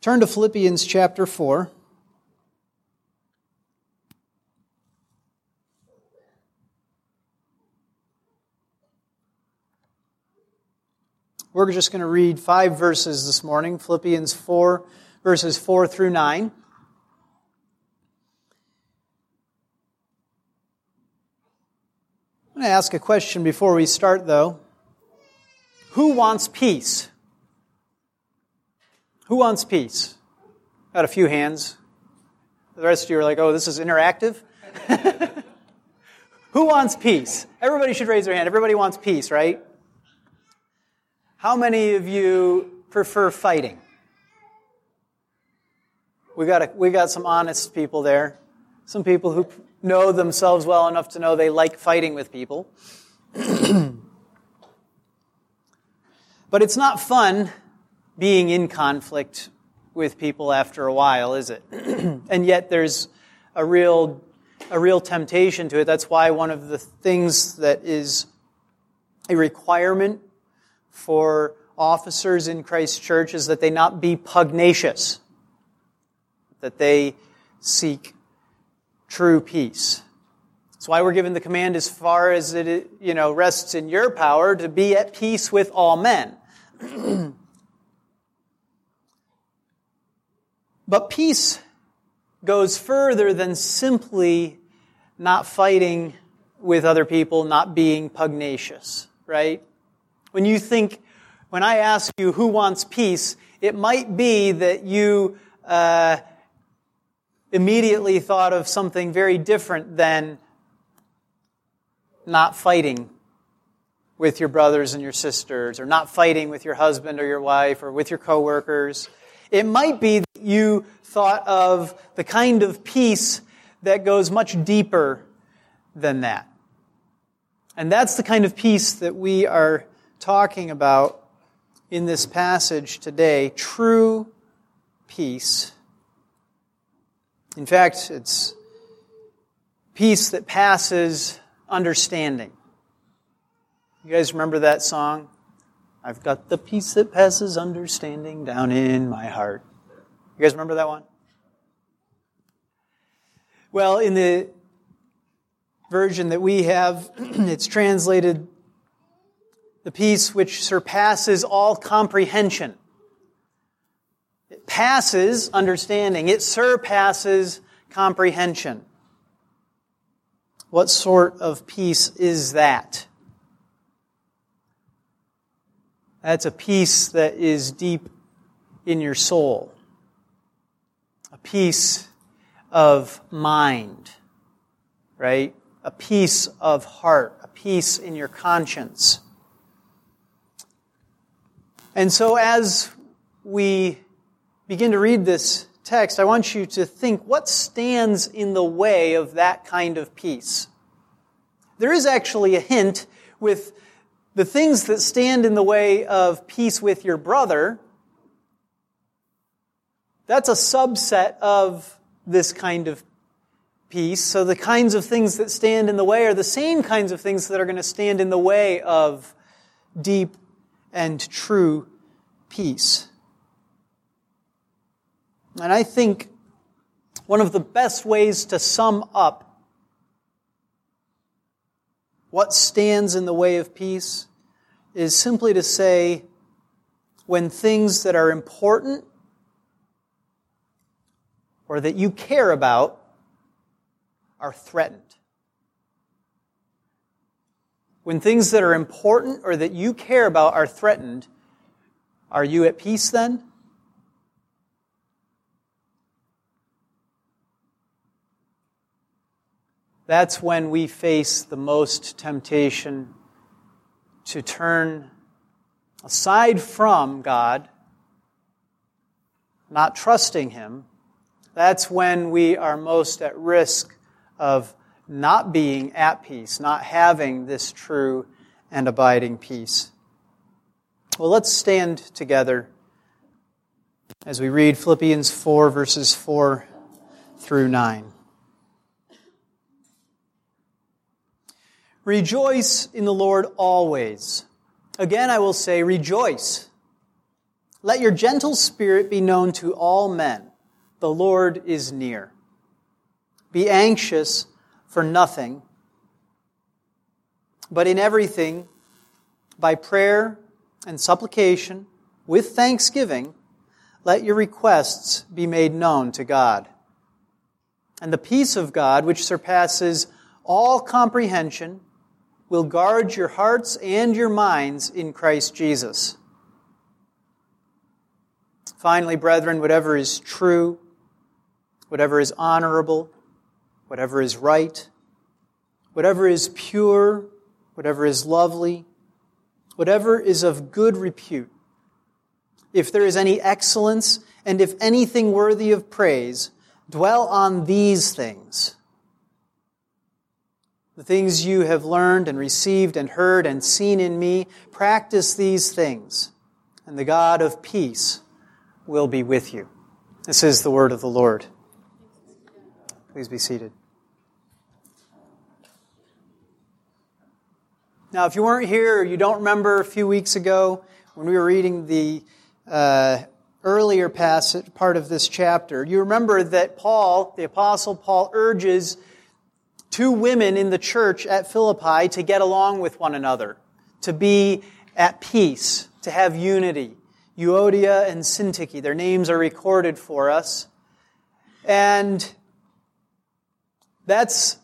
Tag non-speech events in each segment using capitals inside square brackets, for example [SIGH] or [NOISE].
Turn to Philippians chapter 4. We're just going to read five verses this morning Philippians 4, verses 4 through 9. I'm going to ask a question before we start, though. Who wants peace? Who wants peace? Got a few hands. The rest of you are like, oh, this is interactive? [LAUGHS] Who wants peace? Everybody should raise their hand. Everybody wants peace, right? How many of you prefer fighting? We got, a, we got some honest people there. Some people who know themselves well enough to know they like fighting with people. [CLEARS THROAT] but it's not fun being in conflict with people after a while, is it? [CLEARS THROAT] and yet there's a real, a real temptation to it. That's why one of the things that is a requirement for officers in Christ's church is that they not be pugnacious, that they seek true peace. That's why we're given the command as far as it you know rests in your power to be at peace with all men. [CLEARS THROAT] but peace goes further than simply not fighting with other people, not being pugnacious, right? When you think, when I ask you who wants peace, it might be that you uh, immediately thought of something very different than not fighting with your brothers and your sisters, or not fighting with your husband or your wife, or with your coworkers. It might be that you thought of the kind of peace that goes much deeper than that. And that's the kind of peace that we are talking about in this passage today true peace. In fact, it's peace that passes understanding. You guys remember that song? I've got the peace that passes understanding down in my heart. You guys remember that one? Well, in the version that we have, [CLEARS THROAT] it's translated the peace which surpasses all comprehension. It passes understanding, it surpasses comprehension. What sort of peace is that? That's a peace that is deep in your soul, a peace of mind, right? A peace of heart, a peace in your conscience. And so, as we begin to read this text, I want you to think what stands in the way of that kind of peace. There is actually a hint with the things that stand in the way of peace with your brother. That's a subset of this kind of peace. So the kinds of things that stand in the way are the same kinds of things that are going to stand in the way of deep and true peace. And I think one of the best ways to sum up what stands in the way of peace is simply to say when things that are important or that you care about are threatened. When things that are important or that you care about are threatened, are you at peace then? That's when we face the most temptation to turn aside from God, not trusting Him. That's when we are most at risk of not being at peace, not having this true and abiding peace. Well, let's stand together as we read Philippians 4, verses 4 through 9. Rejoice in the Lord always. Again, I will say, rejoice. Let your gentle spirit be known to all men. The Lord is near. Be anxious for nothing, but in everything, by prayer and supplication, with thanksgiving, let your requests be made known to God. And the peace of God, which surpasses all comprehension, will guard your hearts and your minds in Christ Jesus. Finally, brethren, whatever is true, whatever is honorable, whatever is right, whatever is pure, whatever is lovely, whatever is of good repute, if there is any excellence, and if anything worthy of praise, dwell on these things. The things you have learned and received and heard and seen in me, practice these things, and the God of peace will be with you. This is the word of the Lord. Please be seated. Now, if you weren't here or you don't remember a few weeks ago when we were reading the uh, earlier passage, part of this chapter, you remember that Paul, the Apostle Paul, urges two women in the church at Philippi to get along with one another, to be at peace, to have unity. Euodia and Syntyche. Their names are recorded for us. And that's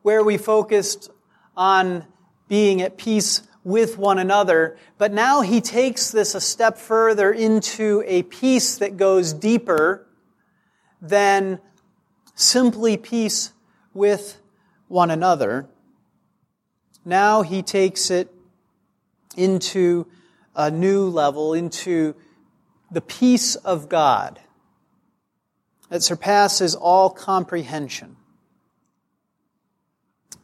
where we focused on being at peace with one another. But now he takes this a step further into a peace that goes deeper than simply peace with one another. Now he takes it into a new level into the peace of God that surpasses all comprehension,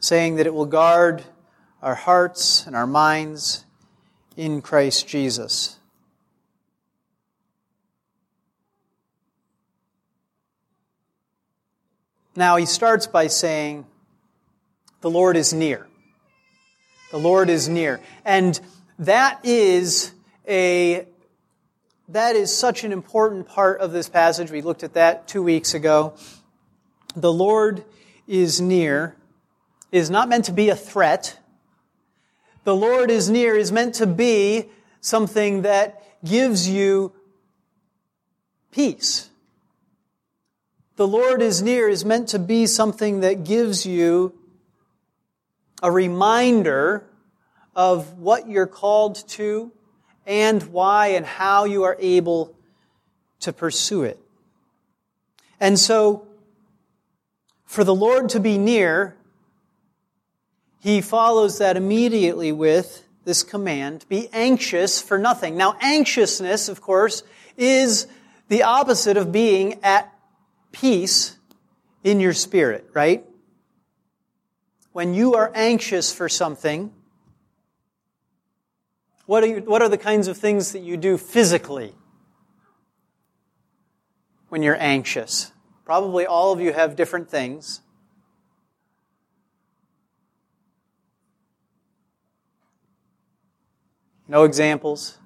saying that it will guard our hearts and our minds in Christ Jesus. Now he starts by saying, The Lord is near. The Lord is near. And that is a that is such an important part of this passage. We looked at that two weeks ago. The Lord is near is not meant to be a threat. The Lord is near is meant to be something that gives you peace. The Lord is near is meant to be something that gives you a reminder of what you're called to and why and how you are able to pursue it. And so, for the Lord to be near, he follows that immediately with this command be anxious for nothing. Now, anxiousness, of course, is the opposite of being at peace in your spirit, right? When you are anxious for something, what are, you, what are the kinds of things that you do physically when you're anxious? Probably all of you have different things. No examples?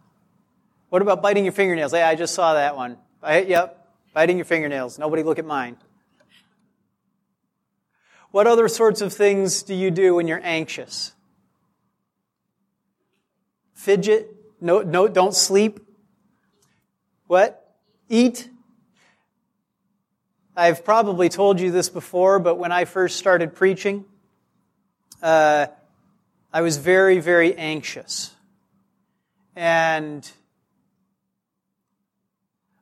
What about biting your fingernails? Hey, I just saw that one. I, yep, biting your fingernails. Nobody look at mine. What other sorts of things do you do when you're anxious? fidget, no, no, don't sleep. What? Eat. I've probably told you this before, but when I first started preaching, uh, I was very, very anxious. And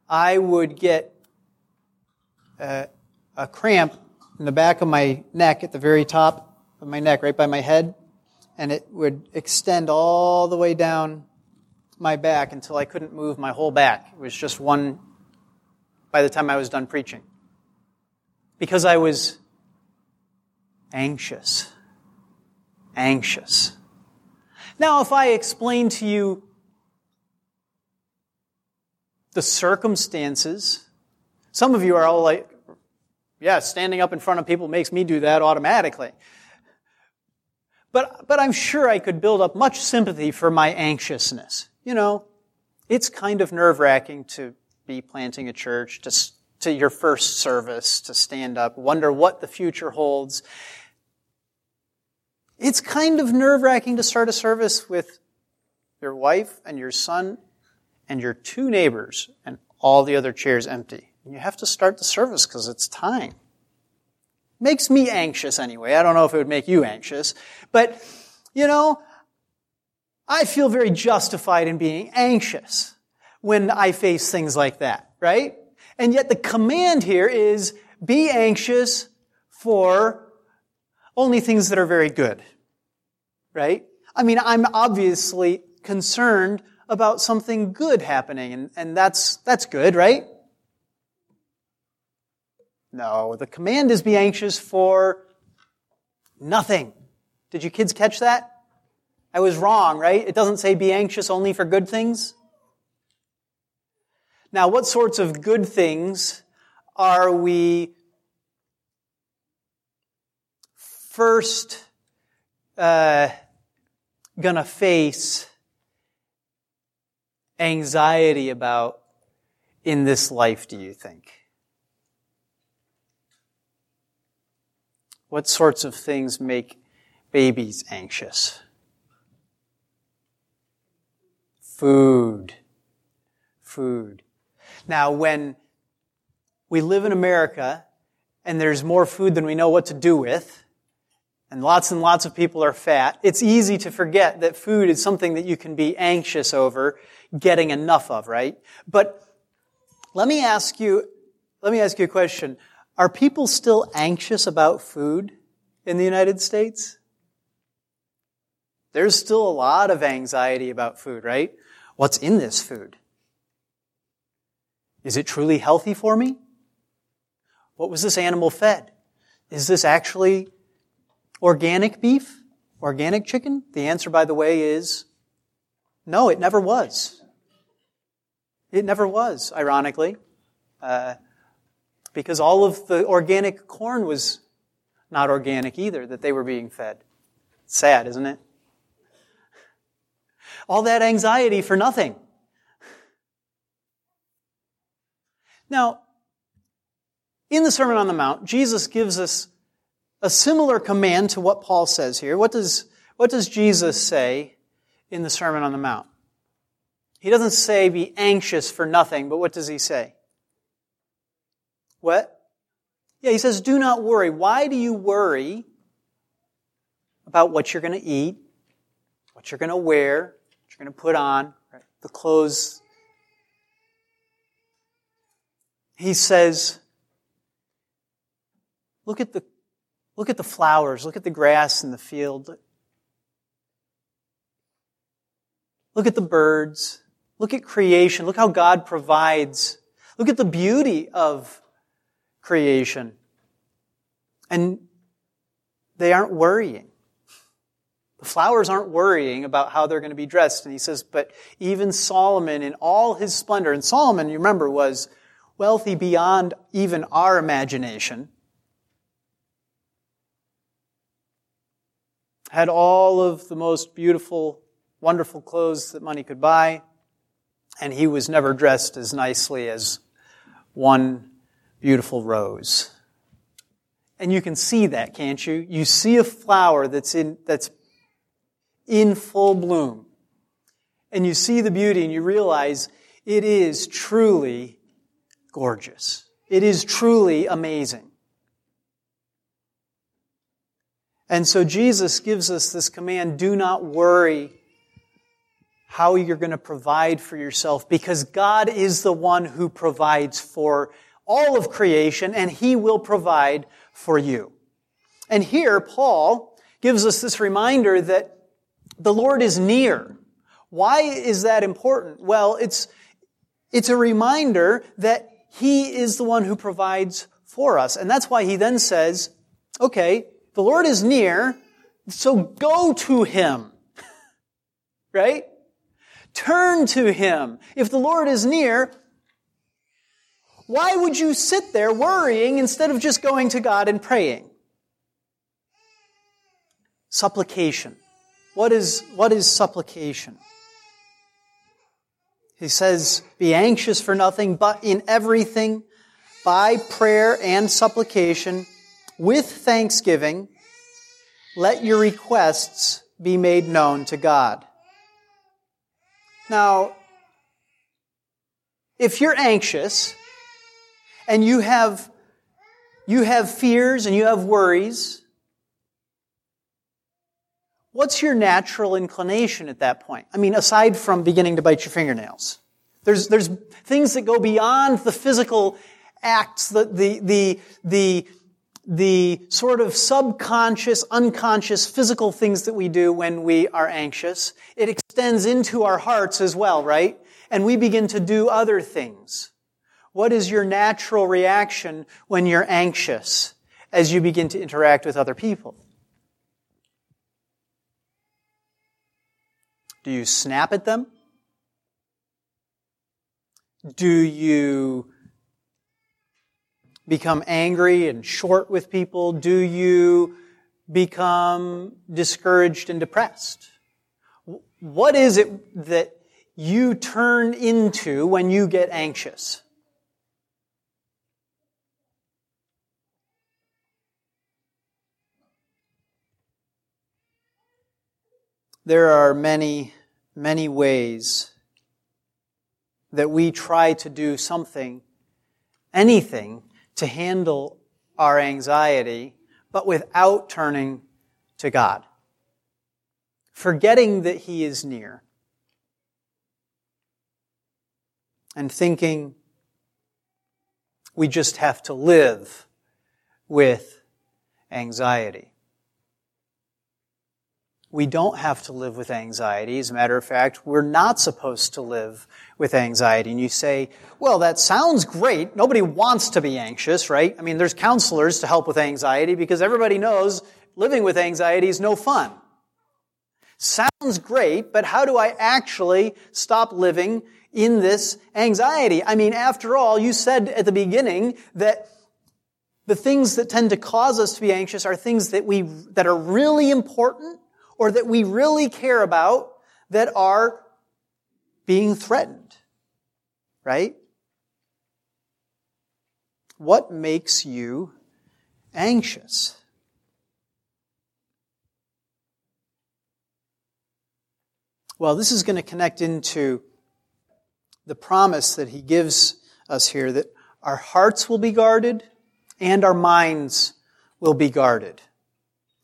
I would get a, a cramp in the back of my neck at the very top of my neck, right by my head and it would extend all the way down my back until I couldn't move my whole back. It was just one by the time I was done preaching. Because I was anxious. Anxious. Now, if I explain to you the circumstances, some of you are all like, yeah, standing up in front of people makes me do that automatically. But, but I'm sure I could build up much sympathy for my anxiousness. You know, it's kind of nerve wracking to be planting a church, to, to your first service, to stand up, wonder what the future holds. It's kind of nerve wracking to start a service with your wife and your son and your two neighbors and all the other chairs empty. And you have to start the service because it's time. Makes me anxious anyway. I don't know if it would make you anxious, but you know, I feel very justified in being anxious when I face things like that, right? And yet the command here is be anxious for only things that are very good, right? I mean, I'm obviously concerned about something good happening, and, and that's, that's good, right? No, the command is be anxious for nothing. Did you kids catch that? I was wrong, right? It doesn't say be anxious only for good things. Now, what sorts of good things are we first uh, gonna face anxiety about in this life, do you think? What sorts of things make babies anxious? Food. Food. Now, when we live in America and there's more food than we know what to do with, and lots and lots of people are fat, it's easy to forget that food is something that you can be anxious over getting enough of, right? But let me ask you, let me ask you a question. Are people still anxious about food in the United States? There's still a lot of anxiety about food, right? What's in this food? Is it truly healthy for me? What was this animal fed? Is this actually organic beef? Organic chicken? The answer, by the way, is no, it never was. It never was, ironically, uh, because all of the organic corn was not organic either that they were being fed. Sad, isn't it? All that anxiety for nothing. Now, in the Sermon on the Mount, Jesus gives us a similar command to what Paul says here. What does, what does Jesus say in the Sermon on the Mount? He doesn't say be anxious for nothing, but what does he say? What? Yeah, he says, do not worry. Why do you worry about what you're going to eat, what you're going to wear, what you're going to put on, right? the clothes he says, look at the, look at the flowers, look at the grass in the field. Look at the birds. Look at creation. Look how God provides. Look at the beauty of creation. And they aren't worrying. The flowers aren't worrying about how they're going to be dressed. And he says, but even Solomon in all his splendor, and Solomon, you remember, was wealthy beyond even our imagination, had all of the most beautiful, wonderful clothes that money could buy, and he was never dressed as nicely as one beautiful rose. And you can see that, can't you? You see a flower that's in, that's in full bloom. And you see the beauty and you realize it is truly gorgeous. It is truly amazing. And so Jesus gives us this command, do not worry how you're going to provide for yourself because God is the one who provides for all of creation and He will provide for you. And here, Paul gives us this reminder that the Lord is near. Why is that important? Well, it's, it's a reminder that he is the one who provides for us. And that's why he then says, okay, the Lord is near, so go to him. [LAUGHS] right? Turn to him. If the Lord is near, why would you sit there worrying instead of just going to God and praying? Supplication. What is, what is supplication? He says, Be anxious for nothing, but in everything, by prayer and supplication, with thanksgiving, let your requests be made known to God. Now, if you're anxious and you have, you have fears and you have worries, what's your natural inclination at that point? I mean, aside from beginning to bite your fingernails. There's, there's things that go beyond the physical acts, the, the, the, the, the sort of subconscious, unconscious, physical things that we do when we are anxious. It extends into our hearts as well, right? And we begin to do other things. What is your natural reaction when you're anxious as you begin to interact with other people? Do you snap at them? Do you become angry and short with people? Do you become discouraged and depressed? What is it that you turn into when you get anxious? There are many, many ways that we try to do something, anything, to handle our anxiety, but without turning to God. Forgetting that He is near. And thinking we just have to live with anxiety. We don't have to live with anxiety. As a matter of fact, we're not supposed to live with anxiety. And you say, well, that sounds great. Nobody wants to be anxious, right? I mean, there's counselors to help with anxiety because everybody knows living with anxiety is no fun. Sounds great, but how do I actually stop living in this anxiety? I mean, after all, you said at the beginning that the things that tend to cause us to be anxious are things that we, that are really important or that we really care about that are being threatened. Right? What makes you anxious? Well, this is going to connect into the promise that he gives us here that our hearts will be guarded and our minds will be guarded.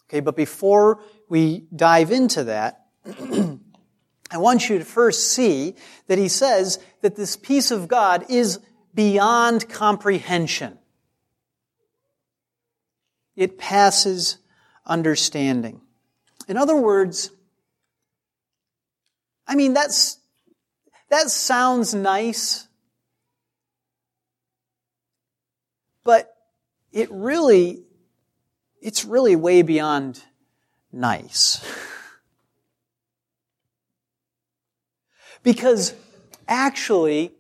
Okay, but before we dive into that, [CLEARS THROAT] I want you to first see that he says that this peace of God is beyond comprehension. It passes understanding. In other words, I mean, that's, that sounds nice, but it really, it's really way beyond nice. because actually,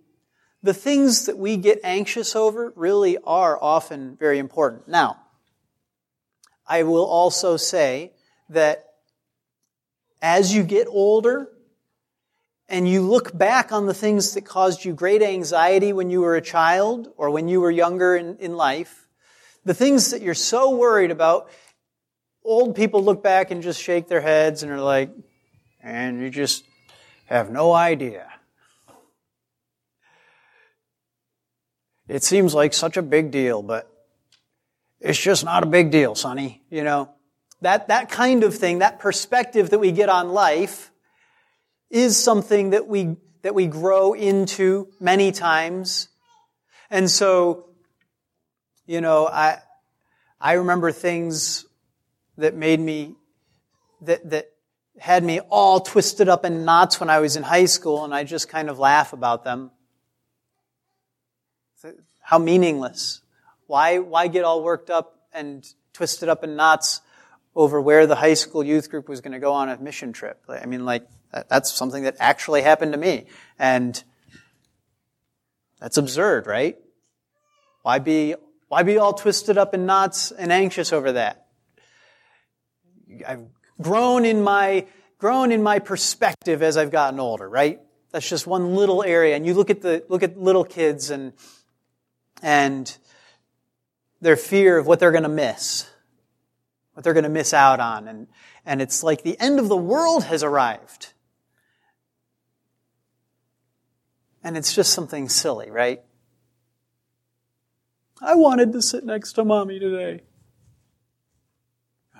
the things that we get anxious over really are often very important. Now, I will also say that as you get older and you look back on the things that caused you great anxiety when you were a child or when you were younger in, in life, the things that you're so worried about, old people look back and just shake their heads and are like, and you just have no idea. It seems like such a big deal, but it's just not a big deal, Sonny. You know, that, that kind of thing, that perspective that we get on life is something that we, that we grow into many times. And so, you know, I, I remember things that made me, that, that had me all twisted up in knots when I was in high school, and I just kind of laugh about them. How meaningless. Why, why get all worked up and twisted up in knots over where the high school youth group was going to go on a mission trip? I mean, like, that's something that actually happened to me. And that's absurd, right? Why be, why be all twisted up in knots and anxious over that? I've grown in my, grown in my perspective as I've gotten older, right? That's just one little area. And you look at the, look at little kids and, and their fear of what they're going to miss, what they're going to miss out on. And, and it's like the end of the world has arrived. And it's just something silly, right? I wanted to sit next to mommy today.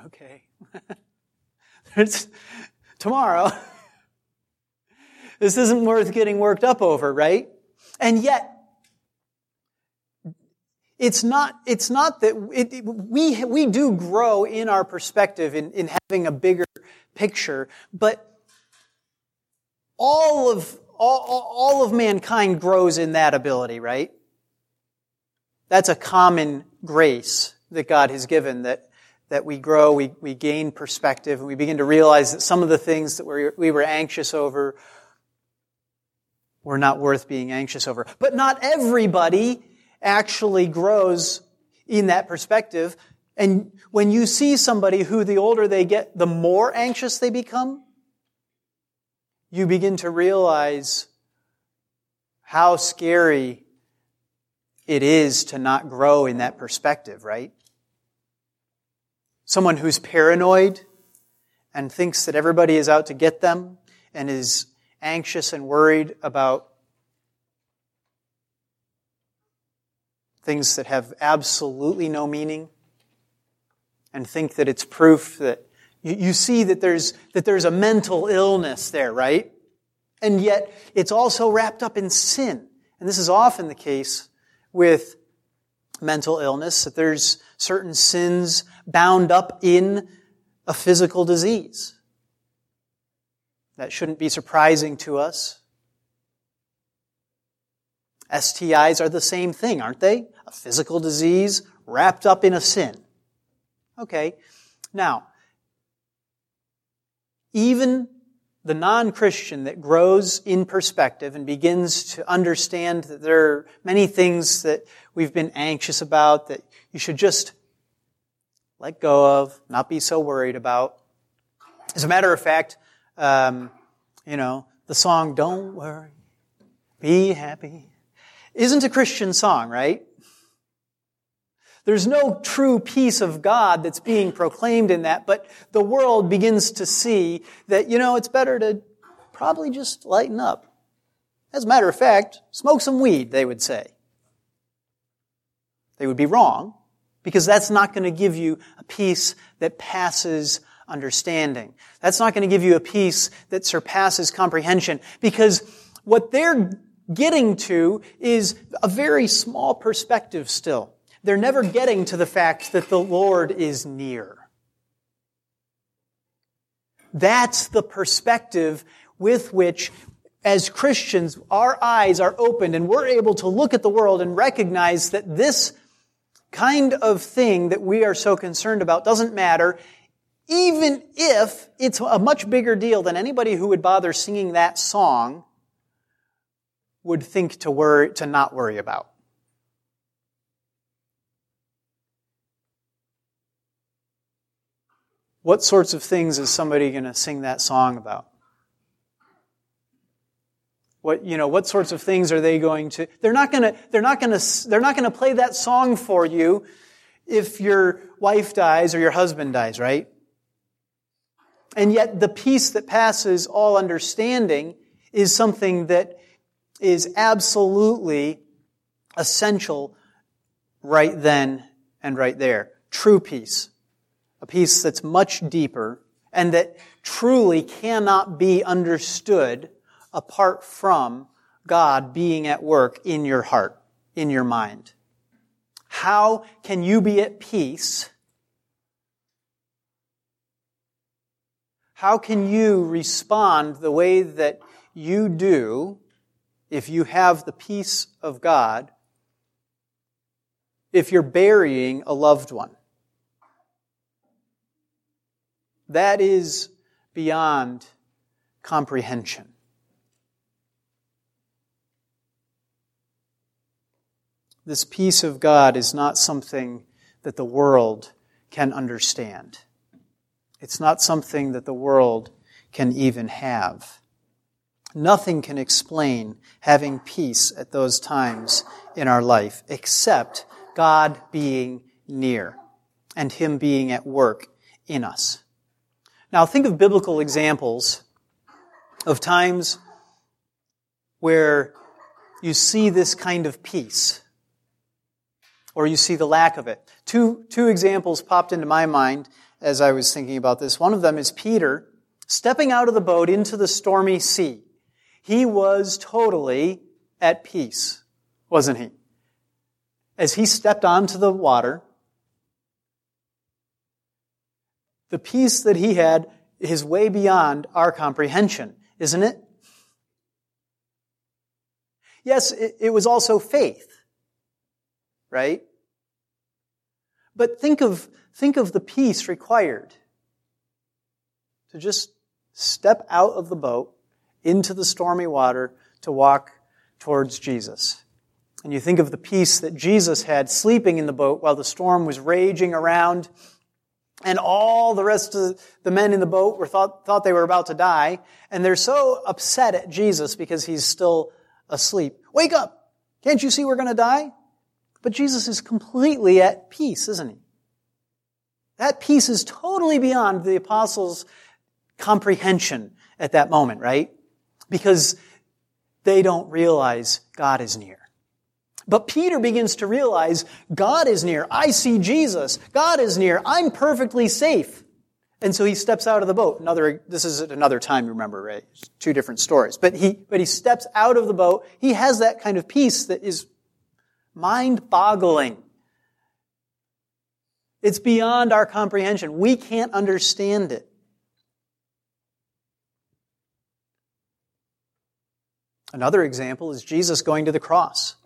Okay. [LAUGHS] tomorrow. [LAUGHS] this isn't worth getting worked up over, right? And yet, it's not, it's not that it, we, we do grow in our perspective in, in having a bigger picture, but all of, all, all of mankind grows in that ability, right? That's a common grace that God has given that, that we grow, we, we gain perspective, and we begin to realize that some of the things that we, we were anxious over were not worth being anxious over. But not everybody actually grows in that perspective. And when you see somebody who the older they get, the more anxious they become, you begin to realize how scary it is to not grow in that perspective, right? Someone who's paranoid and thinks that everybody is out to get them and is anxious and worried about things that have absolutely no meaning and think that it's proof that you, see that there's, that there's a mental illness there, right? And yet it's also wrapped up in sin. And this is often the case with mental illness, that there's certain sins bound up in a physical disease. That shouldn't be surprising to us. STIs are the same thing, aren't they? A physical disease wrapped up in a sin. Okay. Now, even the non-Christian that grows in perspective and begins to understand that there are many things that we've been anxious about that you should just let go of, not be so worried about. As a matter of fact, um, you know, the song "Don't Worry, Be Happy" isn't a Christian song, right? There's no true peace of God that's being proclaimed in that, but the world begins to see that, you know, it's better to probably just lighten up. As a matter of fact, smoke some weed, they would say. They would be wrong, because that's not going to give you a peace that passes understanding. That's not going to give you a peace that surpasses comprehension, because what they're getting to is a very small perspective still they're never getting to the fact that the Lord is near. That's the perspective with which, as Christians, our eyes are opened and we're able to look at the world and recognize that this kind of thing that we are so concerned about doesn't matter, even if it's a much bigger deal than anybody who would bother singing that song would think to worry, to not worry about. What sorts of things is somebody going to sing that song about? What, you know, what sorts of things are they going to, they're not going to, they're not going to, they're not going to play that song for you if your wife dies or your husband dies, right? And yet the peace that passes all understanding is something that is absolutely essential right then and right there. True peace a peace that's much deeper and that truly cannot be understood apart from God being at work in your heart, in your mind. How can you be at peace? How can you respond the way that you do if you have the peace of God if you're burying a loved one? That is beyond comprehension. This peace of God is not something that the world can understand. It's not something that the world can even have. Nothing can explain having peace at those times in our life except God being near and Him being at work in us. Now think of biblical examples of times where you see this kind of peace or you see the lack of it. Two, two examples popped into my mind as I was thinking about this. One of them is Peter stepping out of the boat into the stormy sea. He was totally at peace, wasn't he? As he stepped onto the water, the peace that he had is way beyond our comprehension, isn't it? Yes, it, was also faith, right? But think of, think of the peace required to just step out of the boat into the stormy water to walk towards Jesus. And you think of the peace that Jesus had sleeping in the boat while the storm was raging around and all the rest of the men in the boat were thought, thought they were about to die, and they're so upset at Jesus because he's still asleep. Wake up! Can't you see we're going to die? But Jesus is completely at peace, isn't he? That peace is totally beyond the apostles' comprehension at that moment, right? Because they don't realize God is near. But Peter begins to realize God is near. I see Jesus. God is near. I'm perfectly safe. And so he steps out of the boat. Another, this is at another time, remember, right? Two different stories. But he, but he steps out of the boat. He has that kind of peace that is mind boggling. It's beyond our comprehension. We can't understand it. Another example is Jesus going to the cross.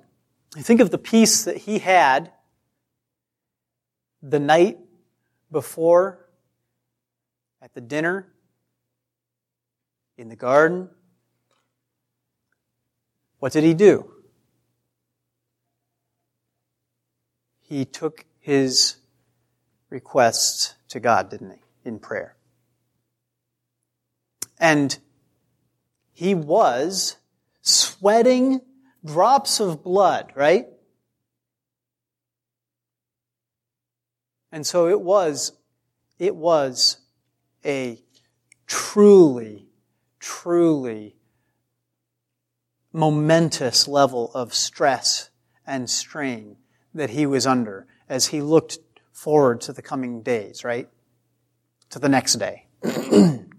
Think of the peace that he had the night before at the dinner, in the garden. What did he do? He took his requests to God, didn't he, in prayer. And he was sweating drops of blood, right? And so it was, it was a truly, truly momentous level of stress and strain that he was under as he looked forward to the coming days, right? To the next day. [CLEARS THROAT]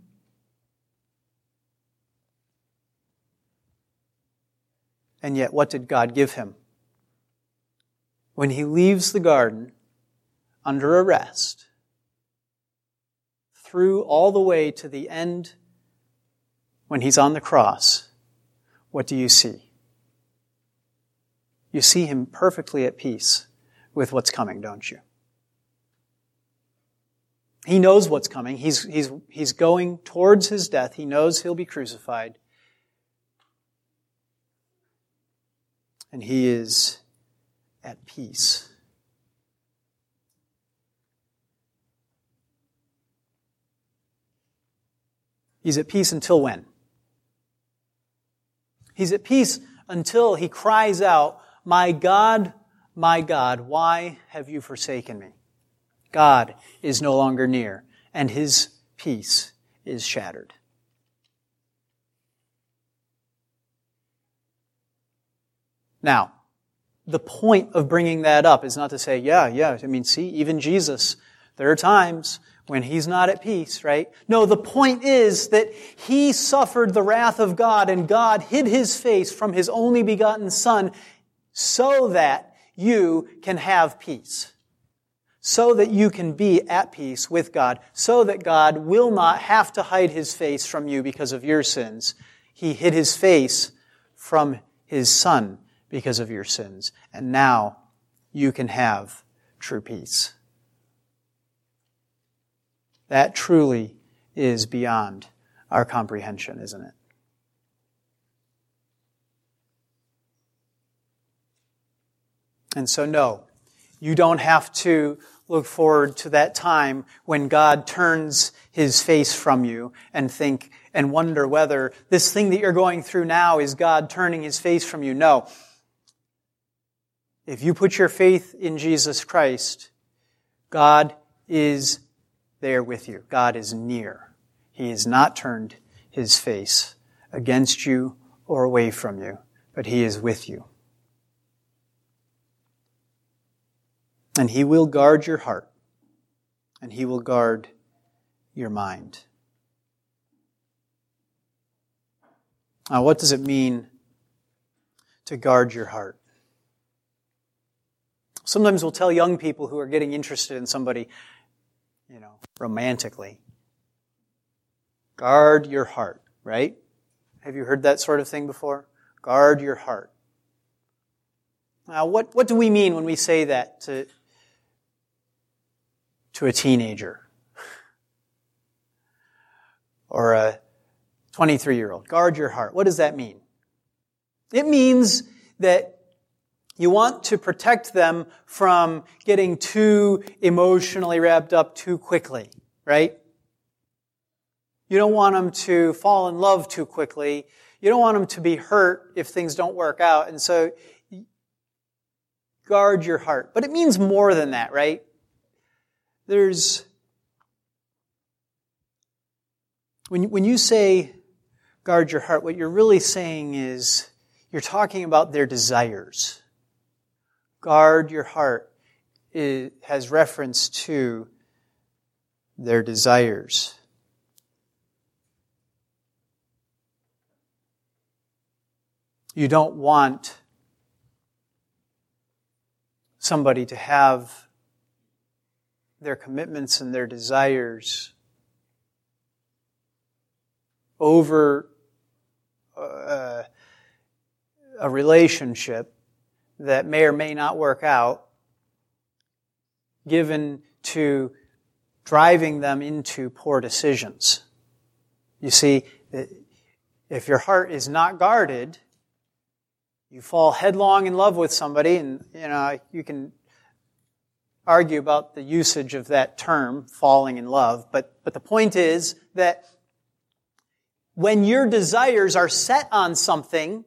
and yet, what did God give him? When he leaves the garden under arrest, through all the way to the end when he's on the cross, what do you see? You see him perfectly at peace with what's coming, don't you? He knows what's coming. He's, he's, he's going towards his death. He knows he'll be crucified. And he is at peace. He's at peace until when? He's at peace until he cries out, My God, my God, why have you forsaken me? God is no longer near, and his peace is shattered. Now, the point of bringing that up is not to say, yeah, yeah, I mean, see, even Jesus, there are times when he's not at peace, right? No, the point is that he suffered the wrath of God and God hid his face from his only begotten son so that you can have peace. So that you can be at peace with God. So that God will not have to hide his face from you because of your sins. He hid his face from his son because of your sins. And now you can have true peace. That truly is beyond our comprehension, isn't it? And so, no, you don't have to look forward to that time when God turns his face from you and think and wonder whether this thing that you're going through now is God turning his face from you. No. If you put your faith in Jesus Christ, God is there with you. God is near. He has not turned his face against you or away from you, but he is with you. And he will guard your heart, and he will guard your mind. Now, what does it mean to guard your heart? Sometimes we'll tell young people who are getting interested in somebody, you know, romantically, guard your heart, right? Have you heard that sort of thing before? Guard your heart. Now, what, what do we mean when we say that to, to a teenager? [LAUGHS] or a 23 year old? Guard your heart. What does that mean? It means that you want to protect them from getting too emotionally wrapped up too quickly, right? You don't want them to fall in love too quickly. You don't want them to be hurt if things don't work out. And so, guard your heart. But it means more than that, right? There's, when, when you say guard your heart, what you're really saying is you're talking about their desires. Guard your heart it has reference to their desires. You don't want somebody to have their commitments and their desires over uh, a relationship that may or may not work out, given to driving them into poor decisions. You see, if your heart is not guarded, you fall headlong in love with somebody, and you know you can argue about the usage of that term, falling in love. But but the point is that when your desires are set on something,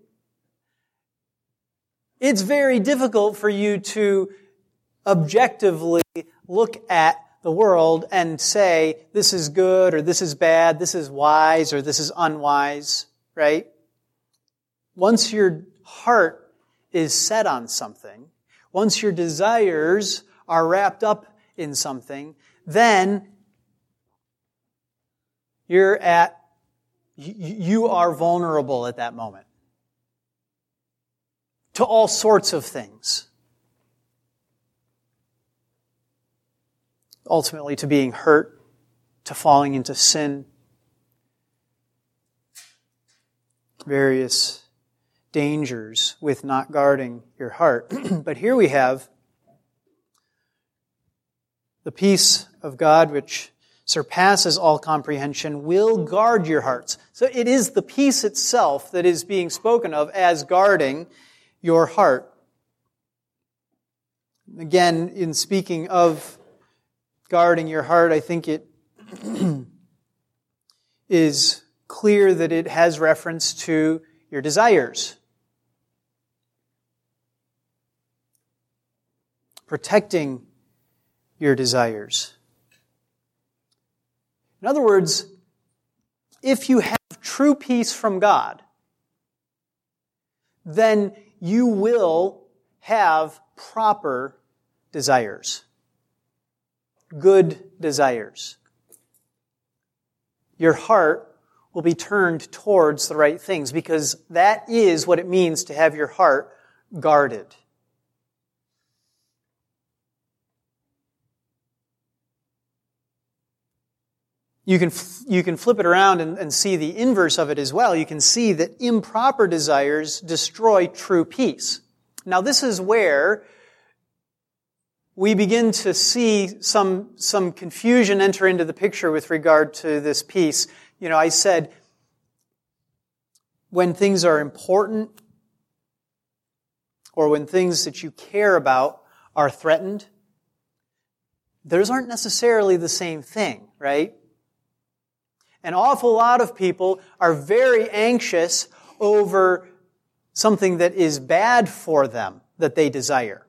it's very difficult for you to objectively look at the world and say, this is good or this is bad, this is wise or this is unwise, right? Once your heart is set on something, once your desires are wrapped up in something, then you're at you are vulnerable at that moment to all sorts of things. Ultimately, to being hurt, to falling into sin, various dangers with not guarding your heart. [CLEARS THROAT] but here we have the peace of God, which surpasses all comprehension, will guard your hearts. So it is the peace itself that is being spoken of as guarding your heart. Again, in speaking of guarding your heart, I think it [CLEARS THROAT] is clear that it has reference to your desires. Protecting your desires. In other words, if you have true peace from God, then you will have proper desires. Good desires. Your heart will be turned towards the right things because that is what it means to have your heart guarded. You can, you can flip it around and, and see the inverse of it as well. You can see that improper desires destroy true peace. Now this is where we begin to see some, some confusion enter into the picture with regard to this peace. You know, I said, when things are important, or when things that you care about are threatened, those aren't necessarily the same thing, right? An awful lot of people are very anxious over something that is bad for them that they desire.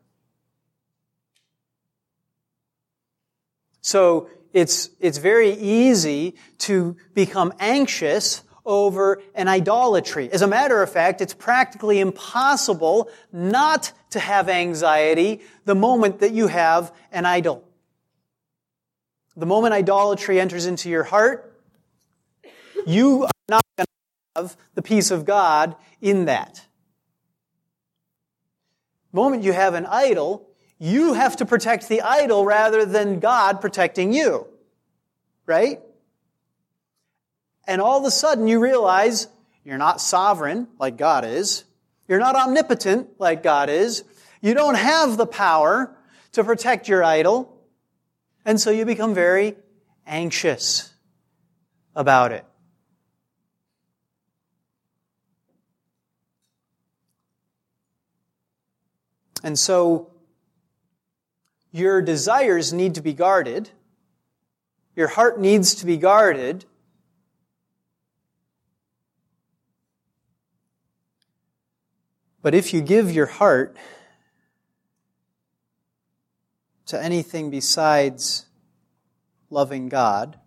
So it's, it's very easy to become anxious over an idolatry. As a matter of fact, it's practically impossible not to have anxiety the moment that you have an idol. The moment idolatry enters into your heart, you are not going to have the peace of God in that. The moment you have an idol, you have to protect the idol rather than God protecting you. Right? And all of a sudden you realize you're not sovereign like God is. You're not omnipotent like God is. You don't have the power to protect your idol. And so you become very anxious about it. And so your desires need to be guarded. Your heart needs to be guarded. But if you give your heart to anything besides loving God,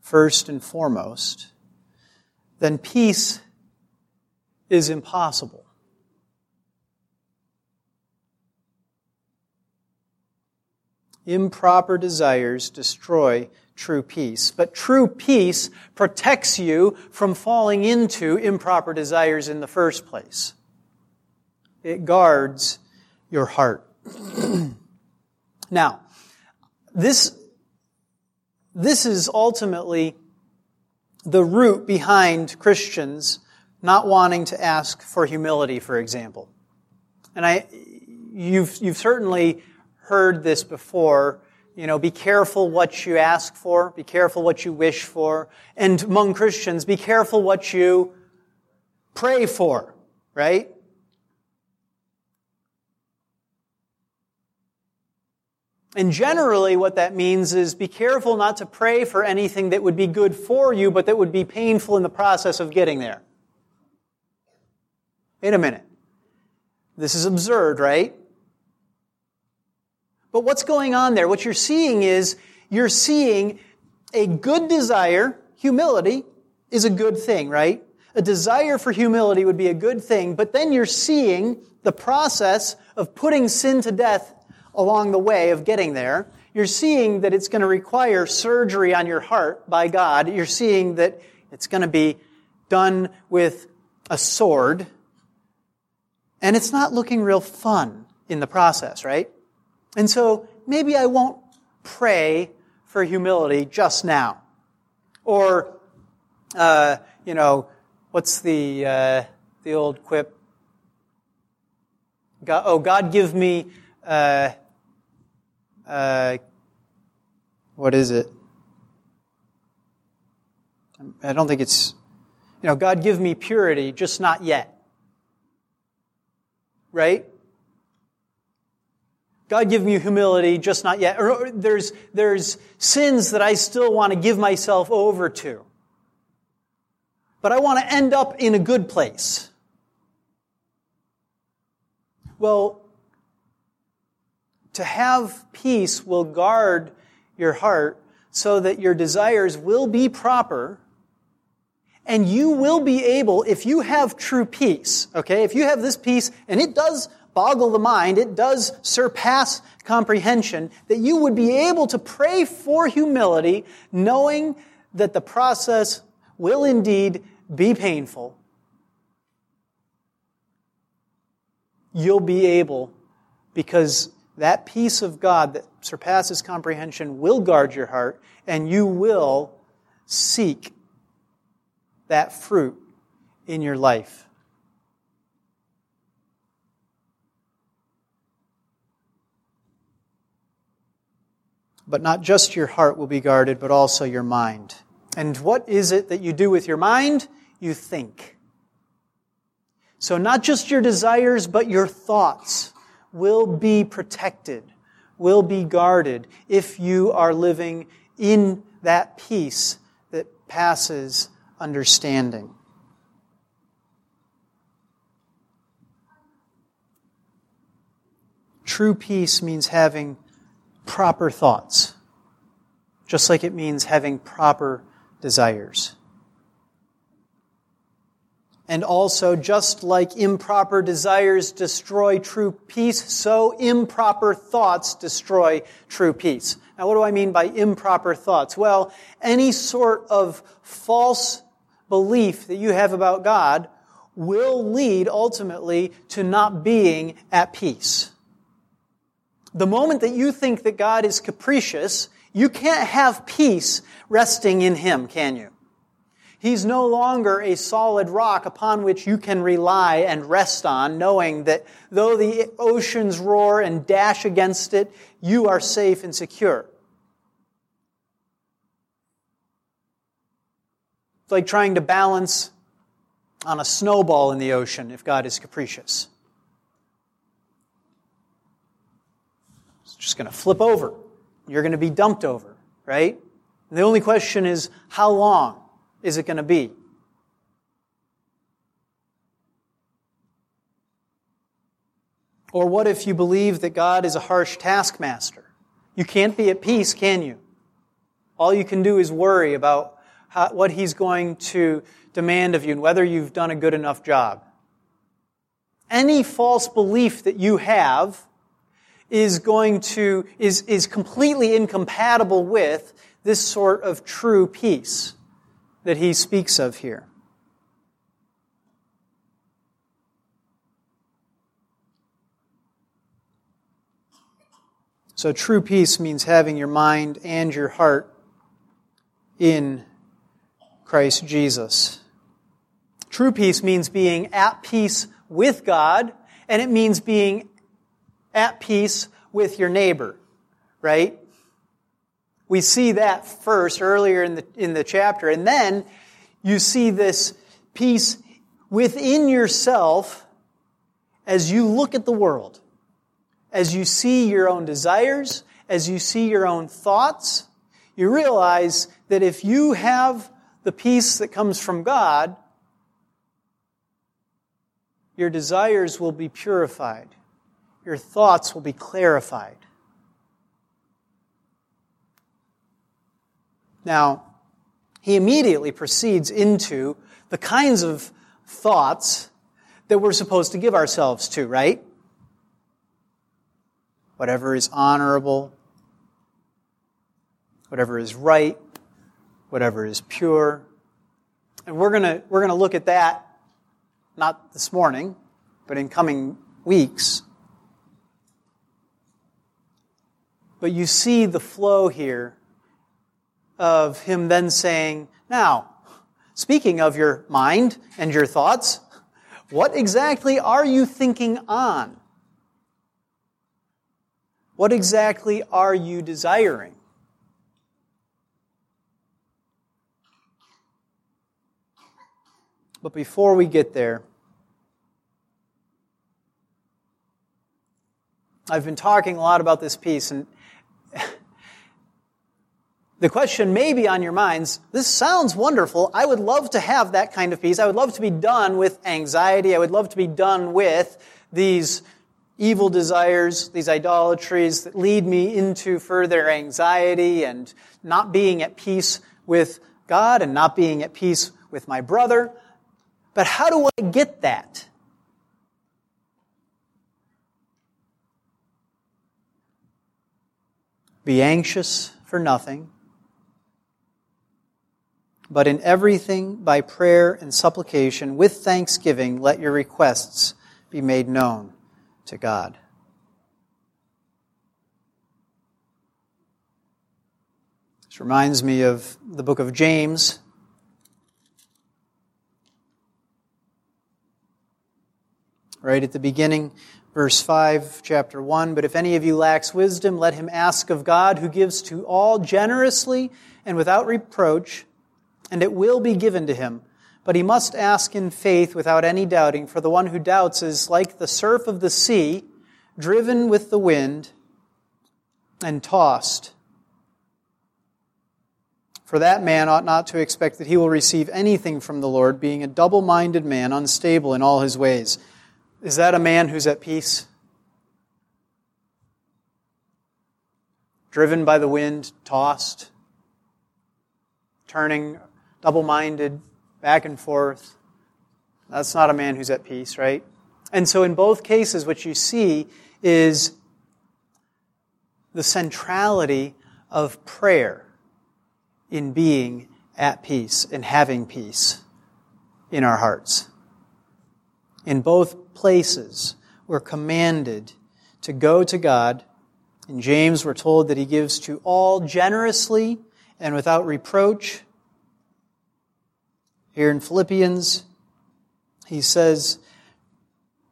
first and foremost, then peace is impossible. Improper desires destroy true peace. But true peace protects you from falling into improper desires in the first place. It guards your heart. [CLEARS THROAT] now, this, this is ultimately the root behind Christians not wanting to ask for humility, for example. And I, you've, you've certainly heard this before. You know, be careful what you ask for, be careful what you wish for. And among Christians, be careful what you pray for, right? And generally, what that means is be careful not to pray for anything that would be good for you, but that would be painful in the process of getting there. Wait a minute. This is absurd, right? But what's going on there? What you're seeing is you're seeing a good desire, humility is a good thing, right? A desire for humility would be a good thing, but then you're seeing the process of putting sin to death along the way of getting there. You're seeing that it's going to require surgery on your heart by God. You're seeing that it's going to be done with a sword. And it's not looking real fun in the process, right? And so maybe I won't pray for humility just now. Or, uh, you know, what's the, uh, the old quip? God, oh, God give me, uh, uh, what is it? I don't think it's, you know, God give me purity, just not yet. Right? God give me humility, just not yet. Or there's, there's sins that I still want to give myself over to. But I want to end up in a good place. Well, to have peace will guard your heart so that your desires will be proper and you will be able, if you have true peace, okay, if you have this peace, and it does boggle the mind, it does surpass comprehension, that you would be able to pray for humility, knowing that the process will indeed be painful. You'll be able, because that peace of God that surpasses comprehension will guard your heart, and you will seek that fruit in your life. But not just your heart will be guarded, but also your mind. And what is it that you do with your mind? You think. So not just your desires, but your thoughts will be protected, will be guarded if you are living in that peace that passes understanding. True peace means having proper thoughts, just like it means having proper desires. And also, just like improper desires destroy true peace, so improper thoughts destroy true peace. Now, what do I mean by improper thoughts? Well, any sort of false belief that you have about God will lead ultimately to not being at peace. The moment that you think that God is capricious, you can't have peace resting in Him, can you? He's no longer a solid rock upon which you can rely and rest on, knowing that though the oceans roar and dash against it, you are safe and secure. It's like trying to balance on a snowball in the ocean if God is capricious. Just going to flip over. You're going to be dumped over, right? And the only question is, how long? is it going to be? Or what if you believe that God is a harsh taskmaster? You can't be at peace, can you? All you can do is worry about how, what He's going to demand of you and whether you've done a good enough job. Any false belief that you have is going to, is, is completely incompatible with this sort of true peace that he speaks of here. So, true peace means having your mind and your heart in Christ Jesus. True peace means being at peace with God, and it means being at peace with your neighbor, right? We see that first earlier in the, in the chapter. And then you see this peace within yourself as you look at the world, as you see your own desires, as you see your own thoughts. You realize that if you have the peace that comes from God, your desires will be purified. Your thoughts will be clarified. Now, he immediately proceeds into the kinds of thoughts that we're supposed to give ourselves to, right? Whatever is honorable, whatever is right, whatever is pure. And we're going we're going to look at that not this morning, but in coming weeks. But you see the flow here of him then saying, Now, speaking of your mind and your thoughts, what exactly are you thinking on? What exactly are you desiring? But before we get there, I've been talking a lot about this peace, and the question may be on your minds, this sounds wonderful. I would love to have that kind of peace. I would love to be done with anxiety. I would love to be done with these evil desires, these idolatries that lead me into further anxiety and not being at peace with God and not being at peace with my brother. But how do I get that? Be anxious for nothing but in everything by prayer and supplication with thanksgiving let your requests be made known to God. This reminds me of the book of James. Right at the beginning, verse 5, chapter 1. But if any of you lacks wisdom, let him ask of God, who gives to all generously and without reproach and it will be given to him. But he must ask in faith without any doubting, for the one who doubts is like the surf of the sea, driven with the wind and tossed. For that man ought not to expect that he will receive anything from the Lord, being a double minded man, unstable in all his ways. Is that a man who's at peace? Driven by the wind, tossed, turning, double minded, back and forth. That's not a man who's at peace, right? And so, in both cases, what you see is the centrality of prayer in being at peace and having peace in our hearts. In both places, we're commanded to go to God. In James, we're told that he gives to all generously and without reproach. Here in Philippians, he says,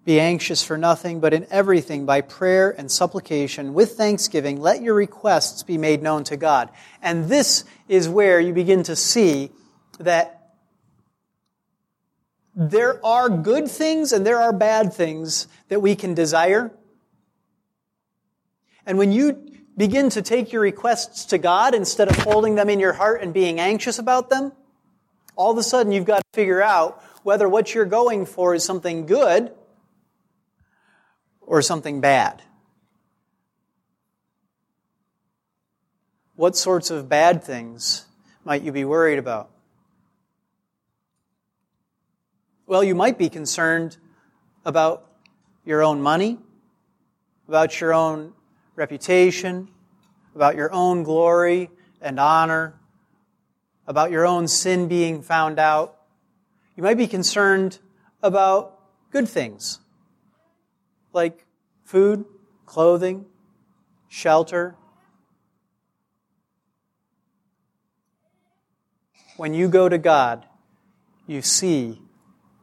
Be anxious for nothing, but in everything, by prayer and supplication, with thanksgiving, let your requests be made known to God. And this is where you begin to see that there are good things and there are bad things that we can desire. And when you begin to take your requests to God instead of holding them in your heart and being anxious about them, all of a sudden you've got to figure out whether what you're going for is something good or something bad. What sorts of bad things might you be worried about? Well, you might be concerned about your own money, about your own reputation, about your own glory and honor, about your own sin being found out. You might be concerned about good things like food, clothing, shelter. When you go to God, you see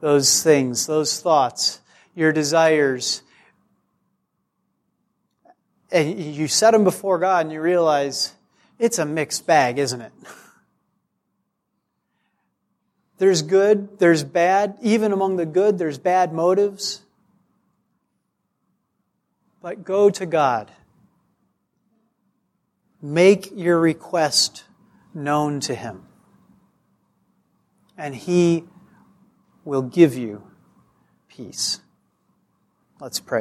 those things, those thoughts, your desires, and you set them before God and you realize it's a mixed bag, isn't it? [LAUGHS] There's good, there's bad. Even among the good, there's bad motives. But go to God. Make your request known to Him. And He will give you peace. Let's pray.